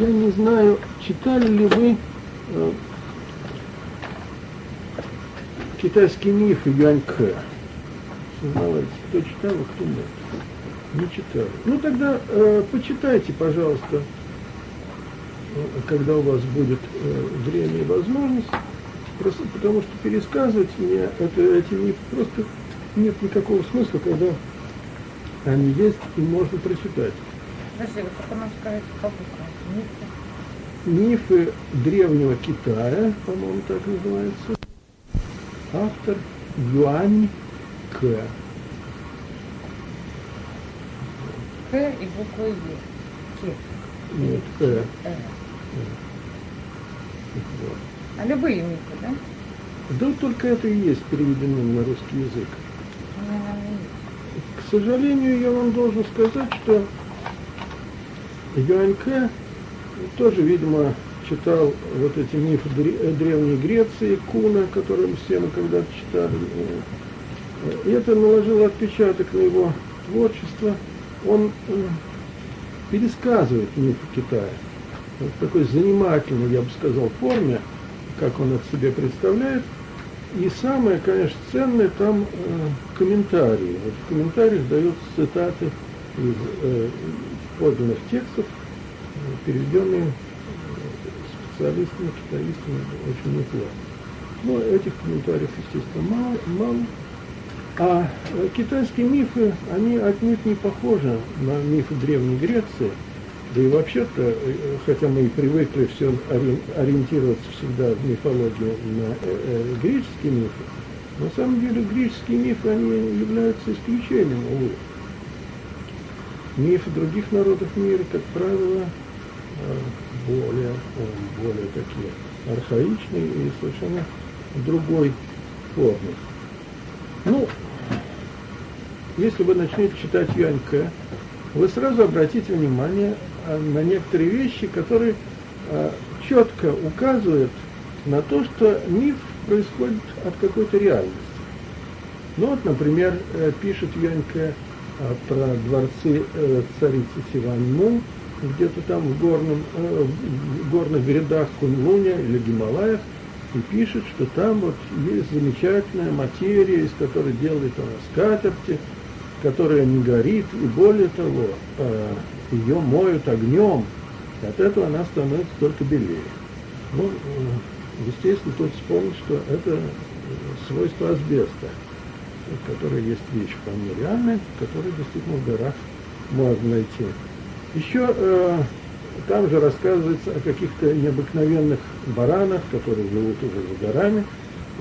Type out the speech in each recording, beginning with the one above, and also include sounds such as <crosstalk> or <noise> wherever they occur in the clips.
Я не знаю, читали ли вы э, китайский миф Юань Кэ. Сознавайте, кто читал, а кто нет. Не читали. Ну тогда э, почитайте, пожалуйста, э, когда у вас будет э, время и возможность, просто потому что пересказывать мне это, эти мифы просто нет никакого смысла, когда они есть и можно прочитать. Подожди, вы только нам скажите по буквам. Мифы. Древнего Китая, по-моему, так называется. Автор Юань К. К и буква Е. Ке. Нет, Э. Э. Вот. А любые мифы, да? Да только это и есть переведено на русский язык. К сожалению, я вам должен сказать, что Юаньке тоже, видимо, читал вот эти мифы э, Древней Греции, Куна, которые все мы когда-то читали. И это наложило отпечаток на его творчество. Он э, пересказывает мифы Китая вот такой занимательной, я бы сказал, форме, как он это себе представляет. И самое, конечно, ценное там э, комментарии. Вот в комментариях даются цитаты из э, подлинных текстов, переведенные специалистами, китаистами, очень неплохо. Но этих комментариев, естественно, мало. мало. А э, китайские мифы, они отнюдь не похожи на мифы Древней Греции. Да и вообще-то, э, хотя мы и привыкли все ориентироваться всегда в мифологии на э, греческие мифы, на самом деле греческие мифы, они являются исключением, увы. Мифы других народов мира, как правило, более, более такие архаичные и совершенно другой формы. Ну, если вы начнете читать Юаньке, вы сразу обратите внимание а, на некоторые вещи, которые а, четко указывают на то, что миф происходит от какой-то реальности. Ну вот, например, э, пишет Юаньке а, про дворцы э, царицы Сиванну, где-то там в, горном, э, в горных грядах Кунлуня или Гималаях, и пишет, что там вот есть замечательная материя, из которой делает она скатерти, которая не горит, и более того, э, ее моют огнем, и от этого она становится только белее. Ну, э, естественно, тут вспомнить, что это свойство асбеста, которое есть вещь вполне реальная, которую действительно в горах можно найти. Еще э, там же рассказывается о каких-то необыкновенных баранах, которые живут уже за горами,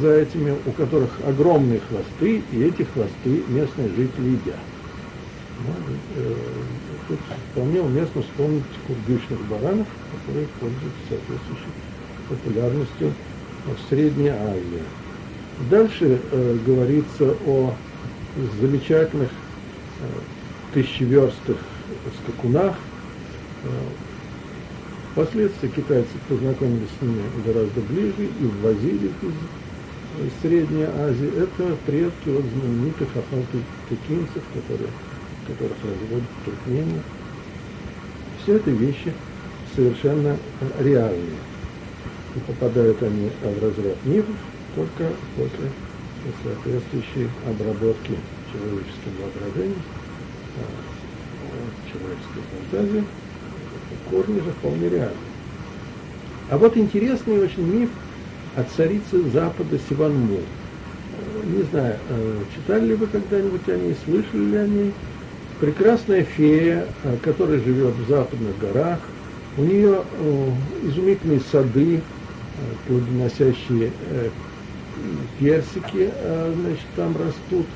за этими, у которых огромные хвосты, и эти хвосты местные жители едят. Ну, э, тут вполне уместно вспомнить курдючных баранов, которые пользуются соответствующей популярностью в Средней Азии. Дальше э, говорится о замечательных э, тысячеверстых скакунах. Э, Впоследствии китайцы познакомились с ними гораздо ближе и ввозили их из э, Средней Азии. Это предки вот знаменитых афалтыкинцев, которые, которых разводят в Туркмении. Все это вещи совершенно э, реальные. И попадают они в разряд мифов только после соответствующей обработки человеческим воображением, э, человеческой фантазии корни же вполне реальны. А вот интересный очень миф о царице Запада Сиванму. Не знаю, читали ли вы когда-нибудь о ней, слышали ли о ней? Прекрасная фея, которая живет в западных горах. У нее изумительные сады, плодоносящие персики, значит, там растут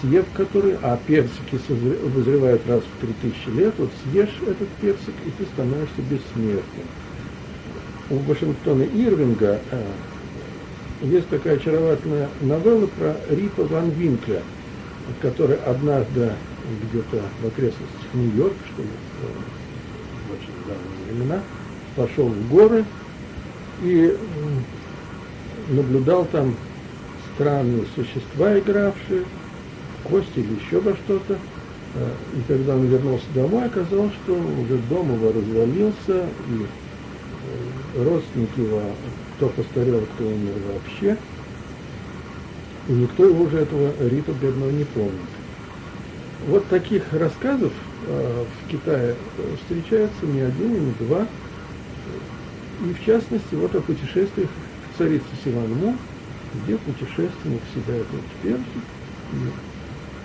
съев который, а персики вызревают раз в три тысячи лет, вот съешь этот персик, и ты становишься бессмертным. У Вашингтона Ирвинга э, есть такая очаровательная новелла про Рипа Ван Винкля, который однажды где-то в окрестностях Нью-Йорка, что ли, в очень давние времена, пошел в горы и наблюдал там странные существа, игравшие кости или еще во что-то. Э, и когда он вернулся домой, оказалось, что уже дом его развалился, и э, родственники его, кто постарел, кто умер вообще, и никто его уже этого Рита бедного не помнит. Вот таких рассказов э, в Китае встречается не один и не два. И в частности, вот о путешествиях к царице Сиванму, где путешественник седает в персик,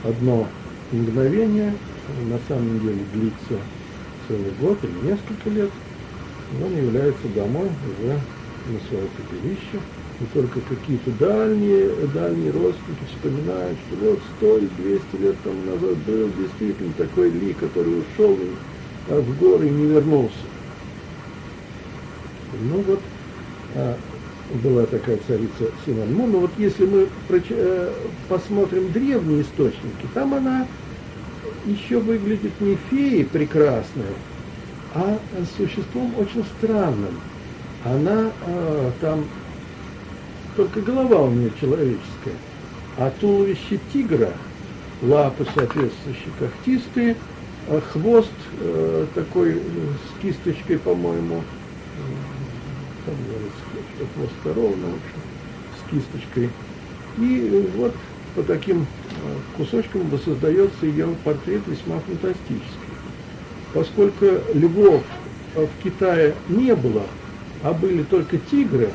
одно мгновение на самом деле длится целый год или несколько лет, он является домой уже на свое пепелище, и только какие-то дальние, дальние родственники вспоминают, что вот сто и двести лет тому назад был действительно такой Ли, который ушел в горы и не вернулся. Ну вот, а, была такая царица Симон. Ну, но вот если мы э, посмотрим древние источники, там она еще выглядит не феей прекрасной, а существом очень странным. Она э, там только голова у нее человеческая, а туловище тигра, лапы соответствующие когтистые, а хвост э, такой с кисточкой, по-моему, что хвост ровно, в общем, с кисточкой. И вот по таким э, кусочкам воссоздается ее портрет весьма фантастический. Поскольку львов в Китае не было, а были только тигры,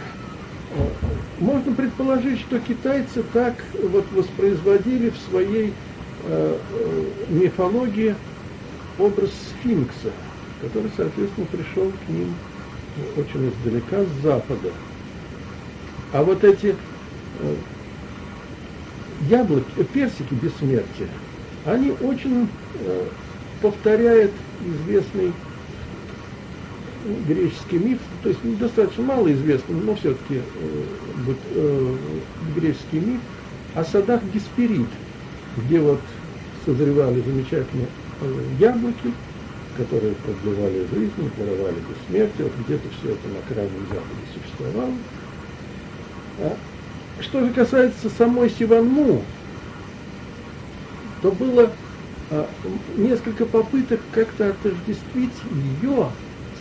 можно предположить, что китайцы так вот воспроизводили в своей э, э, мифологии образ сфинкса, который, соответственно, пришел к ним очень издалека, с запада. А вот эти э, яблоки, э, персики бессмертия, они очень э, повторяют известный греческий миф, то есть достаточно мало известный, но все-таки греческий миф о садах Гесперид, где вот созревали замечательные яблоки, которые продлевали жизнь, даровали бессмертие, вот где-то все это на крайнем западе существовало. А что же касается самой Сиванму, то было а, несколько попыток как-то отождествить ее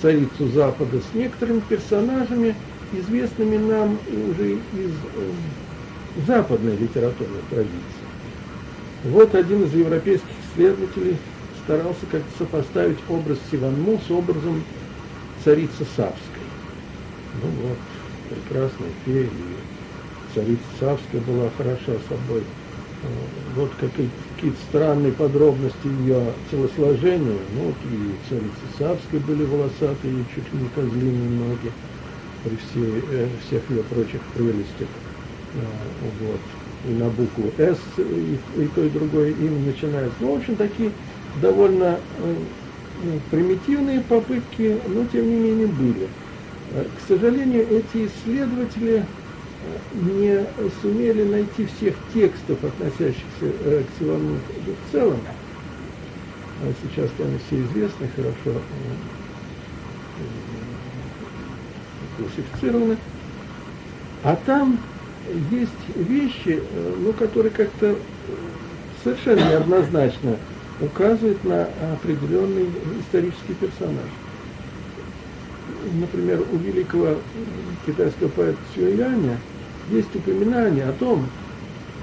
царицу Запада с некоторыми персонажами, известными нам уже из э, западной литературной традиции. Вот один из европейских исследователей старался как-то сопоставить образ Сиванму с образом царицы Савской. Ну вот, прекрасная фея, царица Савская была хороша собой. Э, вот какие-то странные подробности ее телосложения, ну вот и царицы Савской были волосатые, чуть ли не козлиные ноги при всей, э, всех ее прочих прелестях. Э, вот. И на букву «С» и, и то, и другое имя начинается. Ну, в общем, такие довольно э, ну, примитивные попытки, но тем не менее были. Э, к сожалению, эти исследователи не сумели найти всех текстов, относящихся э, к Силану в целом. А сейчас они все известны, хорошо э, классифицированы. А там есть вещи, э, ну, которые как-то совершенно неоднозначно указывают на определенный исторический персонаж. Например, у великого китайского поэта Сюэляня – есть упоминание о том,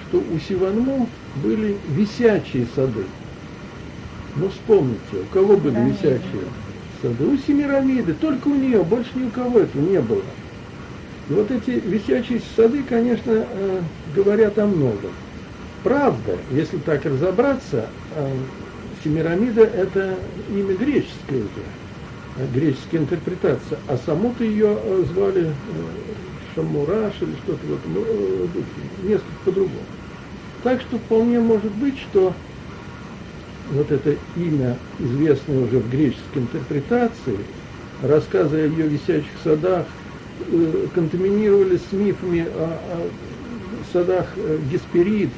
что у Сиванму были висячие сады. Ну вспомните, у кого были висячие сады? У Семирамиды, только у нее, больше ни у кого этого не было. И вот эти висячие сады, конечно, э, говорят о многом. Правда, если так разобраться, э, Семирамида – это имя греческое уже, э, греческая интерпретация, а саму-то ее звали Шамураш или что-то в этом э, духе, несколько по-другому. Так что вполне может быть, что вот это имя, известное уже в греческой интерпретации, рассказы о ее висячих садах, э, контаминировались с мифами о, о садах э, Гесперид,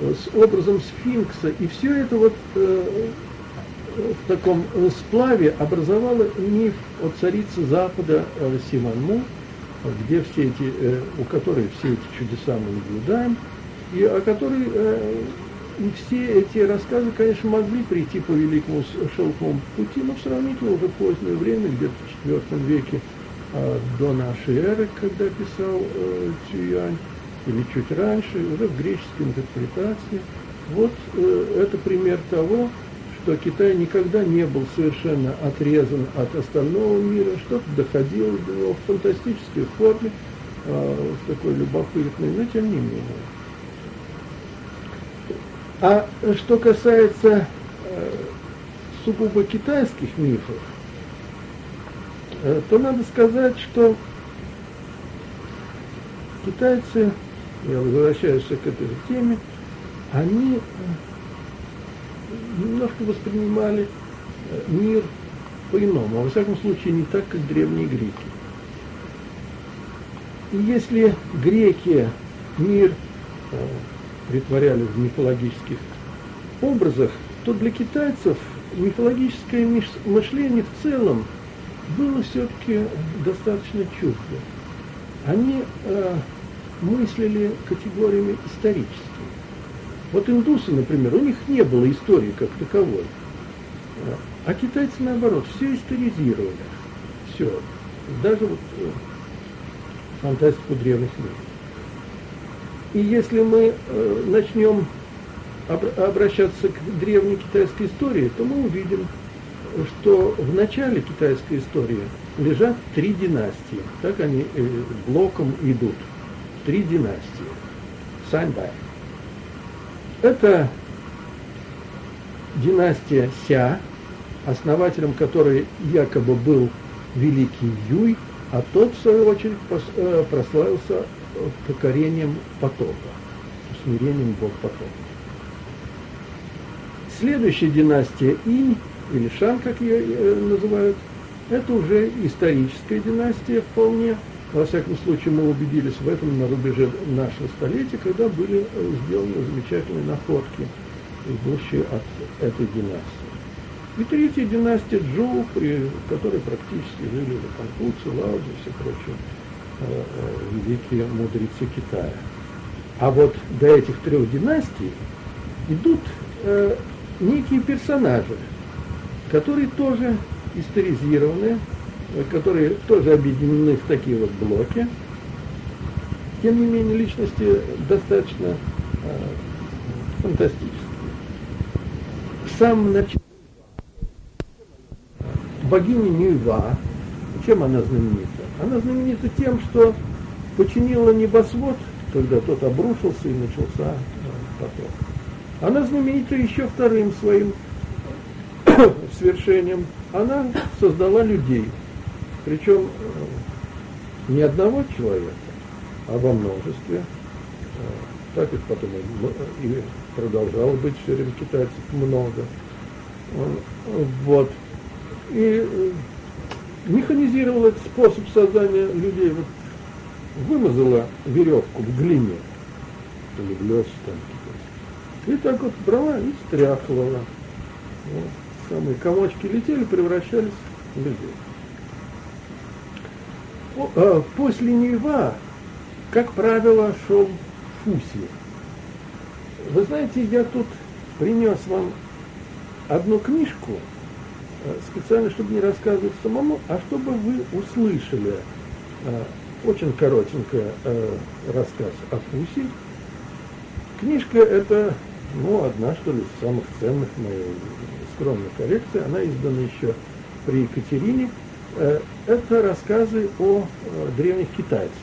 с образом сфинкса, и все это вот в таком сплаве образовало миф о царице Запада Симанму, где все эти, э, у которой все эти чудеса мы наблюдаем, и о которой э, и все эти рассказы, конечно, могли прийти по великому шелковому пути, но в сравнительно уже позднее время, где-то в IV веке э, до нашей эры, когда писал э, Цюянь, или чуть раньше, уже в греческой интерпретации. Вот э, это пример того, что Китай никогда не был совершенно отрезан от остального мира, что-то доходило до него в фантастической форме, э, в такой любопытной, но тем не менее. А что касается э, сугубо китайских мифов, э, то надо сказать, что китайцы, я возвращаюсь к этой теме, они немножко воспринимали э, мир по-иному, а во всяком случае не так, как древние греки. И если греки мир э, притворяли в мифологических образах, то для китайцев мифологическое мышление в целом было все-таки достаточно чуждо. Они э, мыслили категориями историческими. Вот индусы, например, у них не было истории как таковой. А китайцы, наоборот, все историзировали. Все. Даже вот э, фантастику древних миров. И если мы э, начнем об, обращаться к древней китайской истории, то мы увидим, что в начале китайской истории лежат три династии. Так они э, блоком идут. Три династии. Саньдай. Это династия Ся, основателем которой якобы был великий Юй, а тот, в свою очередь, э, прославился покорением потопа, смирением Бог потопа. Следующая династия Инь, или Шан, как ее э, называют, это уже историческая династия вполне, во всяком случае, мы убедились в этом на рубеже нашего столетия, когда были э, сделаны замечательные находки, идущие от этой династии. И третья династия Джоу, при которой практически жили Конфуций, Лао и все прочие э, э, великие мудрецы Китая. А вот до этих трех династий идут э, некие персонажи, которые тоже историзированы, которые тоже объединены в такие вот блоки. Тем не менее, личности достаточно э, фантастические. В самом начале богиня Нюйва, чем она знаменита? Она знаменита тем, что починила небосвод, когда тот обрушился и начался э, поток. Она знаменита еще вторым своим <coughs> свершением. Она создала людей – причем э, не одного человека, а во множестве. Э, так и потом и продолжало быть все время китайцев много. Вот. И э, механизировал этот способ создания людей. Вот вымазала веревку в глине, или в там, и так вот брала и стряхивала. Вот. Самые комочки летели, превращались в людей. Э, после Нева, как правило, шел Фуси. Вы знаете, я тут принес вам одну книжку, э, специально, чтобы не рассказывать самому, а чтобы вы услышали э, очень коротенький рассказ о Фуси. Книжка это, ну, одна, что ли, из самых ценных моей скромной коллекции. Она издана еще при Екатерине – Э, это рассказы о э, древних китайцах.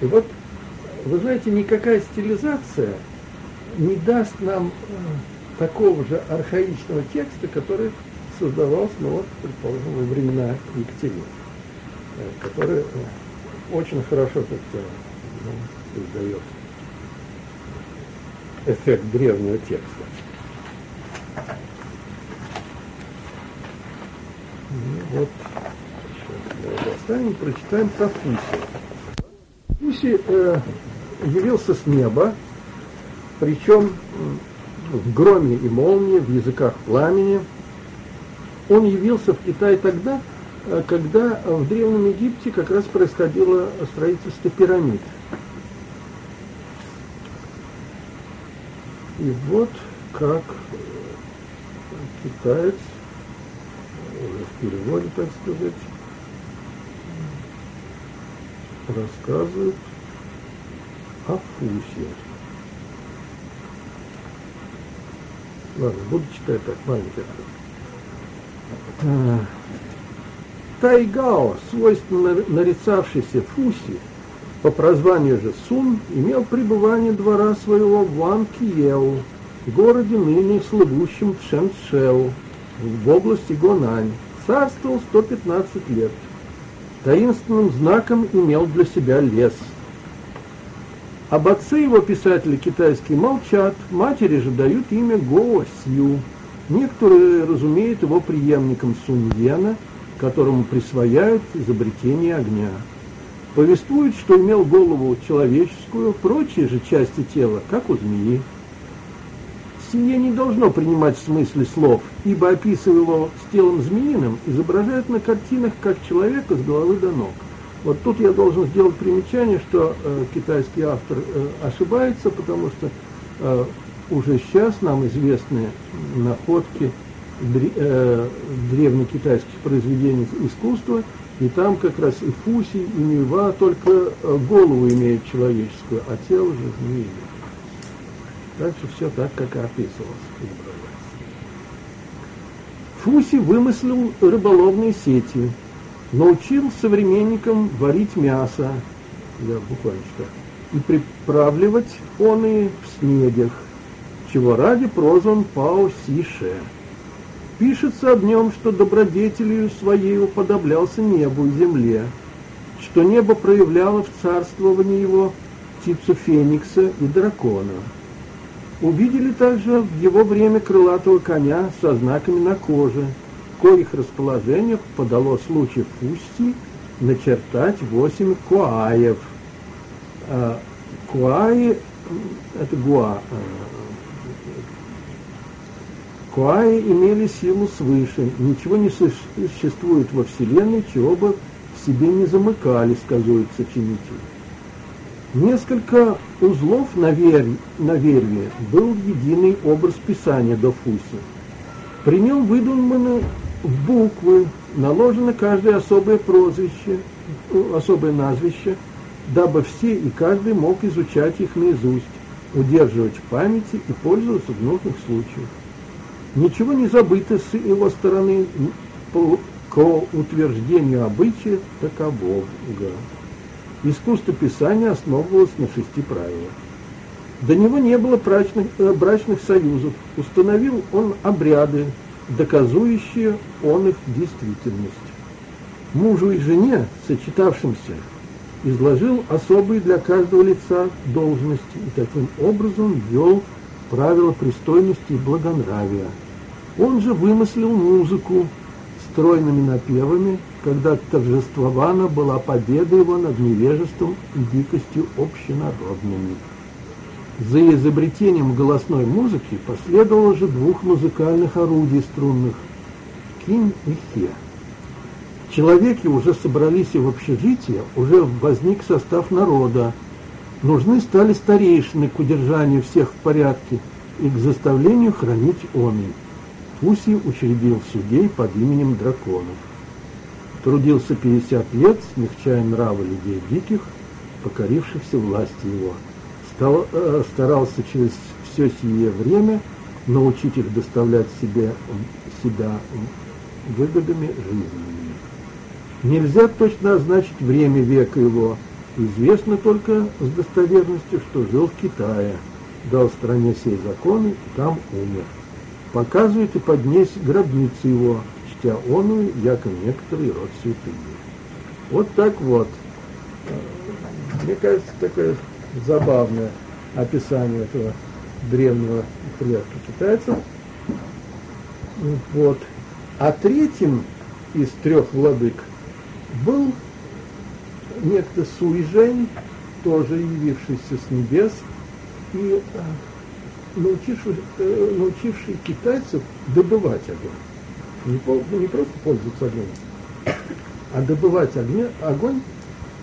И вот, вы знаете, никакая стилизация не даст нам э, такого же архаичного текста, который создавался, ну вот, предположим, во времена Екатерины, который очень хорошо как-то ну, издает эффект древнего текста. Вот, оставим, прочитаем про Фуси. Фуси э, явился с неба, причем в громе и молнии, в языках пламени. Он явился в Китай тогда, э, когда в Древнем Египте как раз происходило строительство пирамид. И вот как китаец, переводе, так сказать, рассказывает о Фусе. Ладно, буду читать так, маленький. А, Тайгао, свойственно нарицавшийся Фуси, по прозванию же Сун, имел пребывание двора своего в Ванкиеу, городе ныне слывущем Шэншэу, в области Гонань. Царствовал 115 лет. Таинственным знаком имел для себя лес. Об отце его писатели китайские молчат, матери же дают имя Гоа Сью. Некоторые разумеют его преемником Суньена, которому присвояют изобретение огня. Повествуют, что имел голову человеческую, прочие же части тела, как у змеи. Сие не должно принимать в смысле слов, ибо, описывая его с телом змеиным, изображают на картинах как человека с головы до ног. Вот тут я должен сделать примечание, что э, китайский автор э, ошибается, потому что э, уже сейчас нам известны находки дре, э, древнекитайских произведений искусства, и там как раз и Фуси, и Нива только э, голову имеют человеческую, а тело же змеиное. Так что все так, как и описывалось. Фуси вымыслил рыболовные сети, научил современникам варить мясо, я буквально читаю, и приправливать он и в снедях, чего ради прозван Пао Сише. Пишется об нем, что добродетелью своей уподоблялся небу и земле, что небо проявляло в царствовании его птицу Феникса и дракона – Увидели также в его время крылатого коня со знаками на коже, коих расположение подало случай Фусти начертать восемь куаев. А, куаи – это гуа. А, куаи имели силу свыше. Ничего не существует во Вселенной, чего бы в себе не замыкали, сказывает сочинитель. Несколько узлов на, верь, на верве был единый образ писания до Фуси. При нем выдуманы буквы, наложено каждое особое прозвище, особое назвище, дабы все и каждый мог изучать их наизусть, удерживать в памяти и пользоваться в нужных случаях. Ничего не забыто с его стороны по, к утверждению обычая такового. Искусство писания основывалось на шести правилах. До него не было брачных, э, брачных союзов. Установил он обряды, доказующие он их действительность. Мужу и жене, сочетавшимся, изложил особые для каждого лица должности и таким образом ввел правила пристойности и благонравия. Он же вымыслил музыку стройными напевами, когда торжествована была победа его над невежеством и дикостью общенародными. За изобретением голосной музыки последовало же двух музыкальных орудий струнных – кинь и хе. Человеки уже собрались и в общежитие, уже возник состав народа. Нужны стали старейшины к удержанию всех в порядке и к заставлению хранить он. Фуси учредил судей под именем драконов. Трудился 50 лет, смягчая нравы людей диких, покорившихся власти его. Стал, э, старался через все сие время научить их доставлять себе, себя выгодами жизненными. Нельзя точно означить время века его. Известно только с достоверностью, что жил в Китае, дал стране сей законы, там умер. Показывает и поднес гробницы его, чтя оную, яко некоторый род святые. Вот так вот. Мне кажется, такое забавное описание этого древнего предка китайцев. Вот. А третьим из трех владык был некто Суйжень, тоже явившийся с небес и э, научивший, э, научивший китайцев добывать огонь. Не, не просто пользоваться огнем, а добывать огня, огонь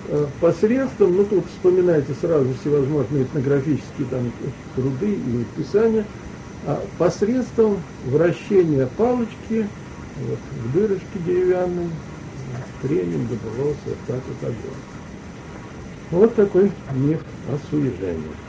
э, посредством, ну тут вспоминайте сразу всевозможные этнографические там труды и писания, а посредством вращения палочки вот, в дырочке деревянной трением добывался вот так вот огонь. Вот такой миф о суежении.